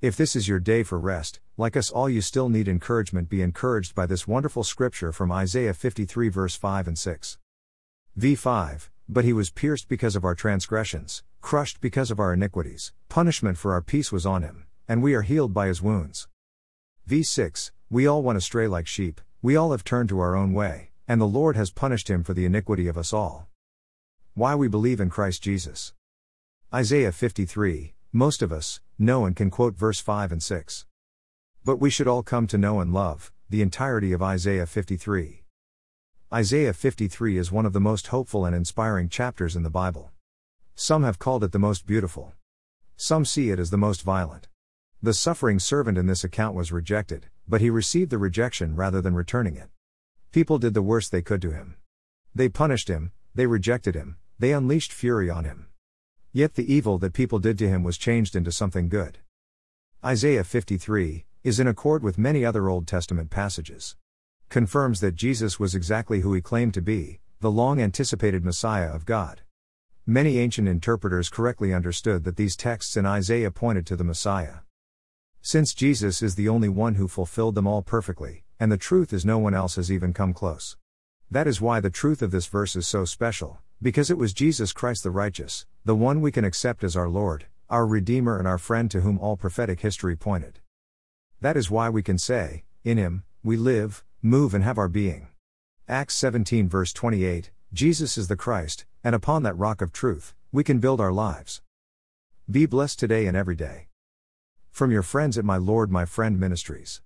If this is your day for rest, like us all, you still need encouragement. Be encouraged by this wonderful scripture from Isaiah 53, verse 5 and 6. V5 But he was pierced because of our transgressions, crushed because of our iniquities, punishment for our peace was on him, and we are healed by his wounds. V6 We all went astray like sheep, we all have turned to our own way, and the Lord has punished him for the iniquity of us all. Why we believe in Christ Jesus. Isaiah 53 Most of us know and can quote verse 5 and 6. But we should all come to know and love the entirety of Isaiah 53. Isaiah 53 is one of the most hopeful and inspiring chapters in the Bible. Some have called it the most beautiful. Some see it as the most violent. The suffering servant in this account was rejected, but he received the rejection rather than returning it. People did the worst they could to him. They punished him, they rejected him, they unleashed fury on him. Yet the evil that people did to him was changed into something good. Isaiah 53 is in accord with many other Old Testament passages. Confirms that Jesus was exactly who he claimed to be, the long anticipated Messiah of God. Many ancient interpreters correctly understood that these texts in Isaiah pointed to the Messiah. Since Jesus is the only one who fulfilled them all perfectly, and the truth is no one else has even come close. That is why the truth of this verse is so special, because it was Jesus Christ the righteous, the one we can accept as our Lord, our Redeemer, and our friend to whom all prophetic history pointed. That is why we can say, In Him, we live, move, and have our being. Acts 17, verse 28 Jesus is the Christ, and upon that rock of truth, we can build our lives. Be blessed today and every day. From your friends at My Lord, My Friend Ministries.